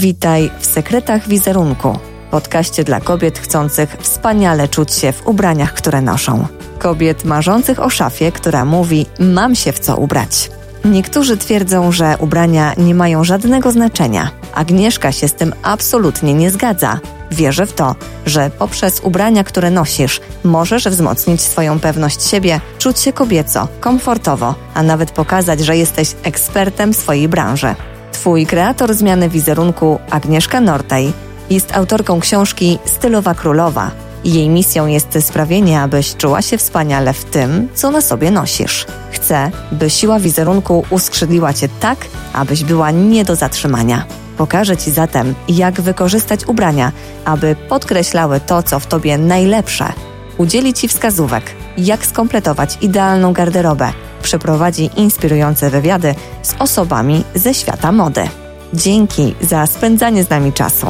Witaj w Sekretach Wizerunku, podcaście dla kobiet chcących wspaniale czuć się w ubraniach, które noszą. Kobiet marzących o szafie, która mówi: Mam się w co ubrać. Niektórzy twierdzą, że ubrania nie mają żadnego znaczenia. Agnieszka się z tym absolutnie nie zgadza. Wierzę w to, że poprzez ubrania, które nosisz, możesz wzmocnić swoją pewność siebie, czuć się kobieco, komfortowo, a nawet pokazać, że jesteś ekspertem swojej branży. Twój kreator zmiany wizerunku, Agnieszka Nortej, jest autorką książki Stylowa Królowa. Jej misją jest sprawienie, abyś czuła się wspaniale w tym, co na sobie nosisz. Chcę, by siła wizerunku uskrzydliła cię tak, abyś była nie do zatrzymania. Pokażę Ci zatem, jak wykorzystać ubrania, aby podkreślały to, co w Tobie najlepsze. Udzieli Ci wskazówek, jak skompletować idealną garderobę. Przeprowadzi inspirujące wywiady z osobami ze świata mody. Dzięki za spędzanie z nami czasu.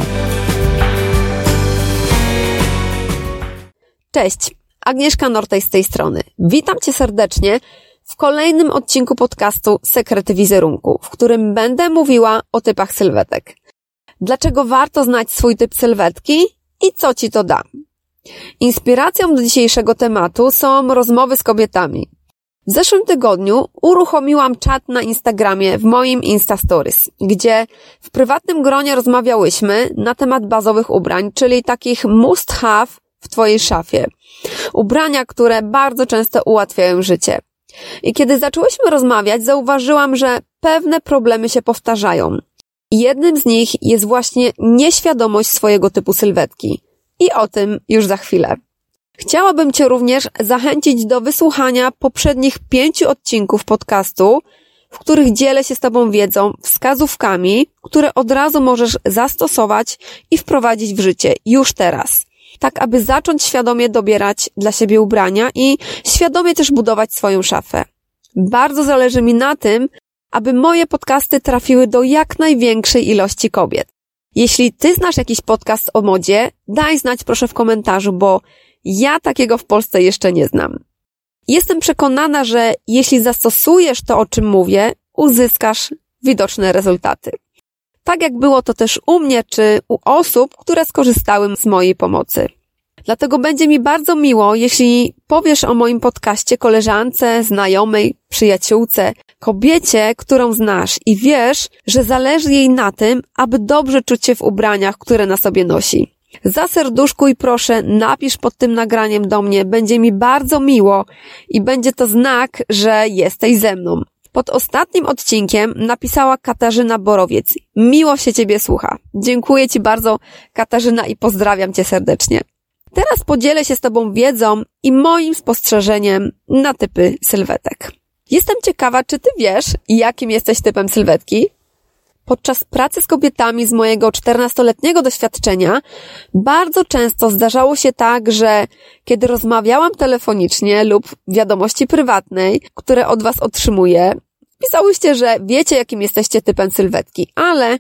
Cześć, Agnieszka Nortej z tej strony. Witam Cię serdecznie w kolejnym odcinku podcastu Sekrety Wizerunku, w którym będę mówiła o typach sylwetek. Dlaczego warto znać swój typ sylwetki i co Ci to da? Inspiracją do dzisiejszego tematu są rozmowy z kobietami. W zeszłym tygodniu uruchomiłam czat na Instagramie w moim Insta Stories, gdzie w prywatnym gronie rozmawiałyśmy na temat bazowych ubrań, czyli takich must have w Twojej szafie. Ubrania, które bardzo często ułatwiają życie. I kiedy zaczęłyśmy rozmawiać, zauważyłam, że pewne problemy się powtarzają. Jednym z nich jest właśnie nieświadomość swojego typu sylwetki. I o tym już za chwilę. Chciałabym Cię również zachęcić do wysłuchania poprzednich pięciu odcinków podcastu, w których dzielę się z Tobą wiedzą, wskazówkami, które od razu możesz zastosować i wprowadzić w życie już teraz tak aby zacząć świadomie dobierać dla siebie ubrania i świadomie też budować swoją szafę. Bardzo zależy mi na tym, aby moje podcasty trafiły do jak największej ilości kobiet. Jeśli ty znasz jakiś podcast o modzie, daj znać proszę w komentarzu, bo ja takiego w Polsce jeszcze nie znam. Jestem przekonana, że jeśli zastosujesz to, o czym mówię, uzyskasz widoczne rezultaty tak jak było to też u mnie czy u osób, które skorzystały z mojej pomocy. Dlatego będzie mi bardzo miło, jeśli powiesz o moim podcaście koleżance, znajomej, przyjaciółce, kobiecie, którą znasz i wiesz, że zależy jej na tym, aby dobrze czuć się w ubraniach, które na sobie nosi. Zaserduszkuj proszę, napisz pod tym nagraniem do mnie, będzie mi bardzo miło i będzie to znak, że jesteś ze mną. Pod ostatnim odcinkiem napisała Katarzyna Borowiec. Miło się Ciebie słucha. Dziękuję Ci bardzo, Katarzyna, i pozdrawiam Cię serdecznie. Teraz podzielę się z Tobą wiedzą i moim spostrzeżeniem na typy sylwetek. Jestem ciekawa, czy Ty wiesz, jakim jesteś typem sylwetki? Podczas pracy z kobietami z mojego 14-letniego doświadczenia bardzo często zdarzało się tak, że kiedy rozmawiałam telefonicznie lub wiadomości prywatnej, które od Was otrzymuję, pisałyście, że wiecie, jakim jesteście typem sylwetki, ale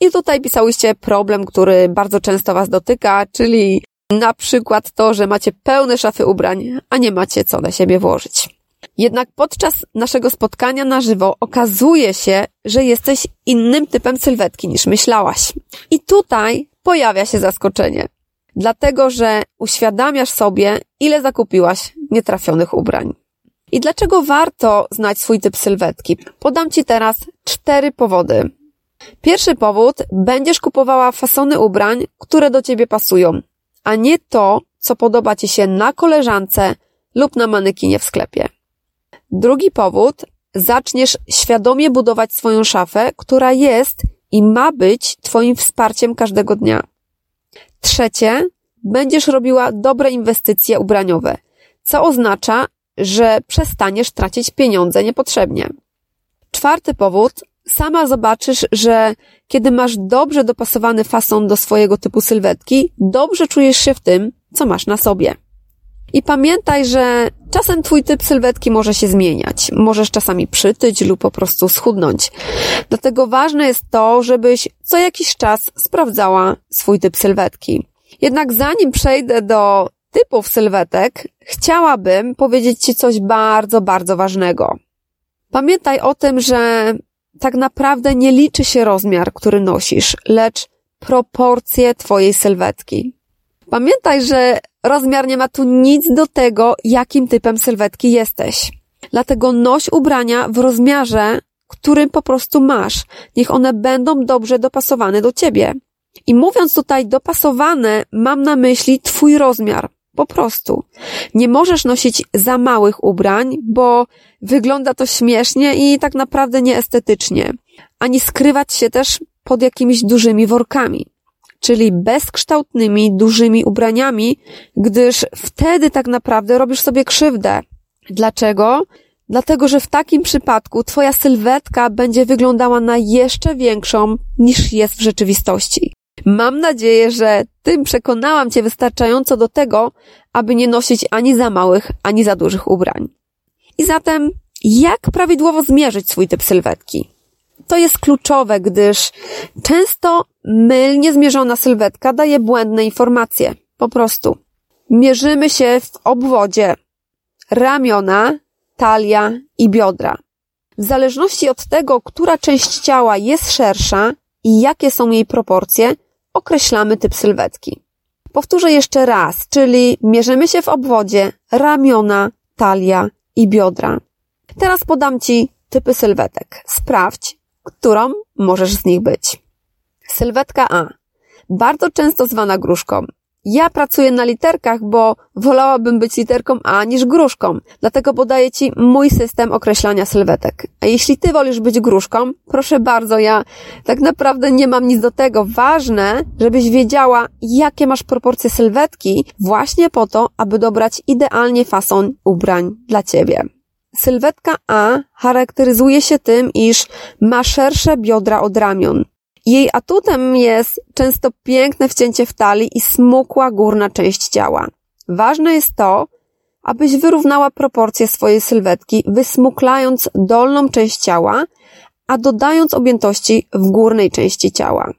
i tutaj pisałyście problem, który bardzo często Was dotyka, czyli na przykład to, że macie pełne szafy ubrań, a nie macie co na siebie włożyć. Jednak podczas naszego spotkania na żywo okazuje się, że jesteś innym typem sylwetki niż myślałaś. I tutaj pojawia się zaskoczenie. Dlatego, że uświadamiasz sobie, ile zakupiłaś nietrafionych ubrań. I dlaczego warto znać swój typ sylwetki? Podam Ci teraz cztery powody. Pierwszy powód, będziesz kupowała fasony ubrań, które do Ciebie pasują, a nie to, co podoba Ci się na koleżance lub na manekinie w sklepie. Drugi powód, zaczniesz świadomie budować swoją szafę, która jest i ma być Twoim wsparciem każdego dnia. Trzecie, będziesz robiła dobre inwestycje ubraniowe, co oznacza, że przestaniesz tracić pieniądze niepotrzebnie. Czwarty powód, sama zobaczysz, że kiedy masz dobrze dopasowany fason do swojego typu sylwetki, dobrze czujesz się w tym, co masz na sobie. I pamiętaj, że czasem twój typ sylwetki może się zmieniać. Możesz czasami przytyć lub po prostu schudnąć. Dlatego ważne jest to, żebyś co jakiś czas sprawdzała swój typ sylwetki. Jednak zanim przejdę do typów sylwetek, chciałabym powiedzieć Ci coś bardzo, bardzo ważnego. Pamiętaj o tym, że tak naprawdę nie liczy się rozmiar, który nosisz, lecz proporcje twojej sylwetki. Pamiętaj, że rozmiar nie ma tu nic do tego, jakim typem sylwetki jesteś. Dlatego noś ubrania w rozmiarze, którym po prostu masz. Niech one będą dobrze dopasowane do ciebie. I mówiąc tutaj dopasowane, mam na myśli twój rozmiar. Po prostu. Nie możesz nosić za małych ubrań, bo wygląda to śmiesznie i tak naprawdę nieestetycznie. Ani skrywać się też pod jakimiś dużymi workami. Czyli bezkształtnymi, dużymi ubraniami, gdyż wtedy tak naprawdę robisz sobie krzywdę. Dlaczego? Dlatego, że w takim przypadku twoja sylwetka będzie wyglądała na jeszcze większą niż jest w rzeczywistości. Mam nadzieję, że tym przekonałam Cię wystarczająco do tego, aby nie nosić ani za małych, ani za dużych ubrań. I zatem, jak prawidłowo zmierzyć swój typ sylwetki? To jest kluczowe, gdyż często mylnie zmierzona sylwetka daje błędne informacje. Po prostu. Mierzymy się w obwodzie ramiona, talia i biodra. W zależności od tego, która część ciała jest szersza i jakie są jej proporcje, określamy typ sylwetki. Powtórzę jeszcze raz, czyli mierzymy się w obwodzie ramiona, talia i biodra. Teraz podam Ci typy sylwetek. Sprawdź, którą możesz z nich być. Sylwetka A. Bardzo często zwana gruszką. Ja pracuję na literkach, bo wolałabym być literką A niż gruszką. Dlatego podaję Ci mój system określania sylwetek. A jeśli Ty wolisz być gruszką, proszę bardzo, ja tak naprawdę nie mam nic do tego. Ważne, żebyś wiedziała, jakie masz proporcje sylwetki, właśnie po to, aby dobrać idealnie fason ubrań dla Ciebie. Sylwetka A charakteryzuje się tym, iż ma szersze biodra od ramion. Jej atutem jest często piękne wcięcie w talii i smukła górna część ciała. Ważne jest to, abyś wyrównała proporcje swojej sylwetki, wysmuklając dolną część ciała, a dodając objętości w górnej części ciała.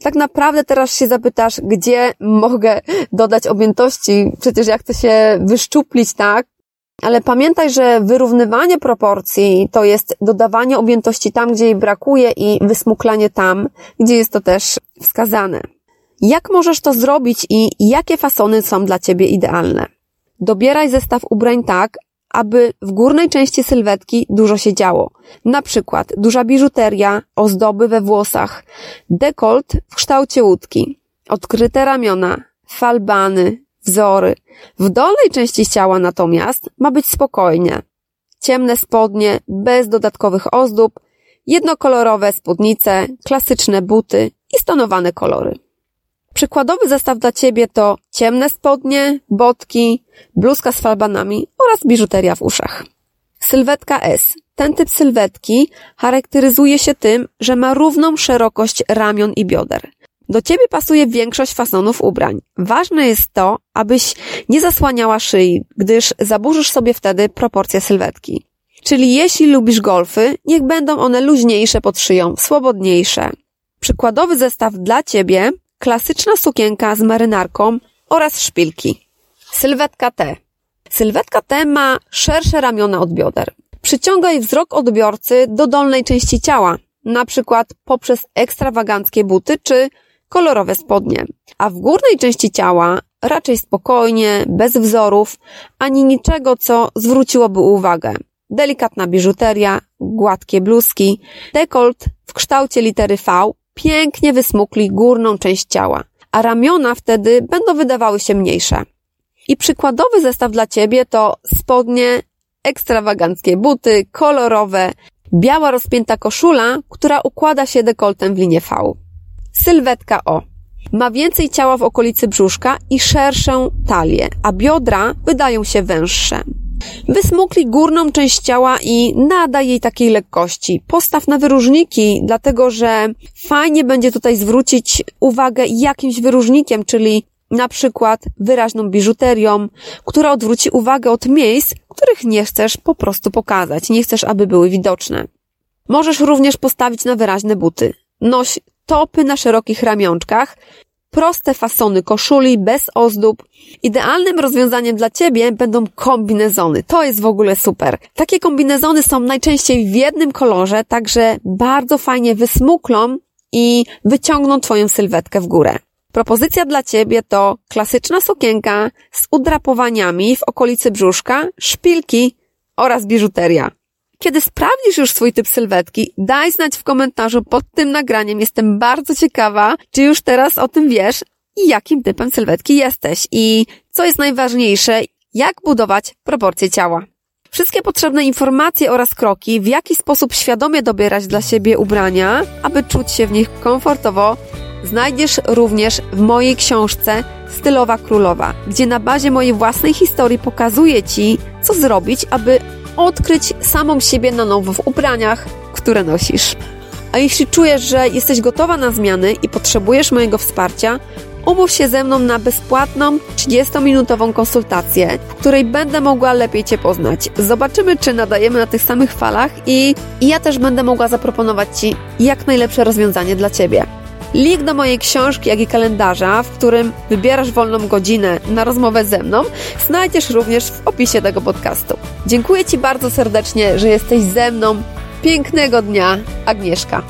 Tak naprawdę teraz się zapytasz, gdzie mogę dodać objętości? Przecież jak chcę się wyszczuplić, tak? Ale pamiętaj, że wyrównywanie proporcji to jest dodawanie objętości tam, gdzie jej brakuje i wysmuklanie tam, gdzie jest to też wskazane. Jak możesz to zrobić i jakie fasony są dla Ciebie idealne? Dobieraj zestaw ubrań tak, aby w górnej części sylwetki dużo się działo. Na przykład duża biżuteria, ozdoby we włosach, dekolt w kształcie łódki, odkryte ramiona, falbany, wzory. W dolnej części ciała natomiast ma być spokojnie. Ciemne spodnie, bez dodatkowych ozdób, jednokolorowe spódnice, klasyczne buty i stonowane kolory. Przykładowy zestaw dla Ciebie to ciemne spodnie, botki, bluzka z falbanami oraz biżuteria w uszach. Sylwetka S. Ten typ sylwetki charakteryzuje się tym, że ma równą szerokość ramion i bioder. Do ciebie pasuje większość fasonów ubrań. Ważne jest to, abyś nie zasłaniała szyi, gdyż zaburzysz sobie wtedy proporcje sylwetki. Czyli jeśli lubisz golfy, niech będą one luźniejsze pod szyją, swobodniejsze. Przykładowy zestaw dla ciebie, klasyczna sukienka z marynarką oraz szpilki. Sylwetka T. Sylwetka T ma szersze ramiona od bioder. Przyciągaj wzrok odbiorcy do dolnej części ciała, na przykład poprzez ekstrawaganckie buty czy kolorowe spodnie, a w górnej części ciała raczej spokojnie, bez wzorów, ani niczego, co zwróciłoby uwagę. Delikatna biżuteria, gładkie bluzki, dekolt w kształcie litery V pięknie wysmukli górną część ciała, a ramiona wtedy będą wydawały się mniejsze. I przykładowy zestaw dla Ciebie to spodnie, ekstrawaganckie buty, kolorowe, biała rozpięta koszula, która układa się dekoltem w linię V. Sylwetka O. Ma więcej ciała w okolicy brzuszka i szerszą talię, a biodra wydają się węższe. Wysmukli górną część ciała i nada jej takiej lekkości. Postaw na wyróżniki, dlatego że fajnie będzie tutaj zwrócić uwagę jakimś wyróżnikiem, czyli na przykład wyraźną biżuterią, która odwróci uwagę od miejsc, których nie chcesz po prostu pokazać, nie chcesz, aby były widoczne. Możesz również postawić na wyraźne buty. Noś topy na szerokich ramionczkach proste fasony koszuli bez ozdób. Idealnym rozwiązaniem dla Ciebie będą kombinezony. To jest w ogóle super. Takie kombinezony są najczęściej w jednym kolorze, także bardzo fajnie wysmuklą i wyciągną Twoją sylwetkę w górę. Propozycja dla Ciebie to klasyczna sukienka z udrapowaniami w okolicy brzuszka, szpilki oraz biżuteria. Kiedy sprawdzisz już swój typ sylwetki, daj znać w komentarzu pod tym nagraniem. Jestem bardzo ciekawa, czy już teraz o tym wiesz i jakim typem sylwetki jesteś i co jest najważniejsze, jak budować proporcje ciała. Wszystkie potrzebne informacje oraz kroki, w jaki sposób świadomie dobierać dla siebie ubrania, aby czuć się w nich komfortowo, znajdziesz również w mojej książce Stylowa Królowa, gdzie na bazie mojej własnej historii pokazuję Ci, co zrobić, aby odkryć samą siebie na nowo w ubraniach, które nosisz. A jeśli czujesz, że jesteś gotowa na zmiany i potrzebujesz mojego wsparcia, umów się ze mną na bezpłatną 30-minutową konsultację, w której będę mogła lepiej Cię poznać. Zobaczymy, czy nadajemy na tych samych falach i, i ja też będę mogła zaproponować Ci jak najlepsze rozwiązanie dla Ciebie. Link do mojej książki, jak i kalendarza, w którym wybierasz wolną godzinę na rozmowę ze mną, znajdziesz również w opisie tego podcastu. Dziękuję Ci bardzo serdecznie, że jesteś ze mną. Pięknego dnia, Agnieszka.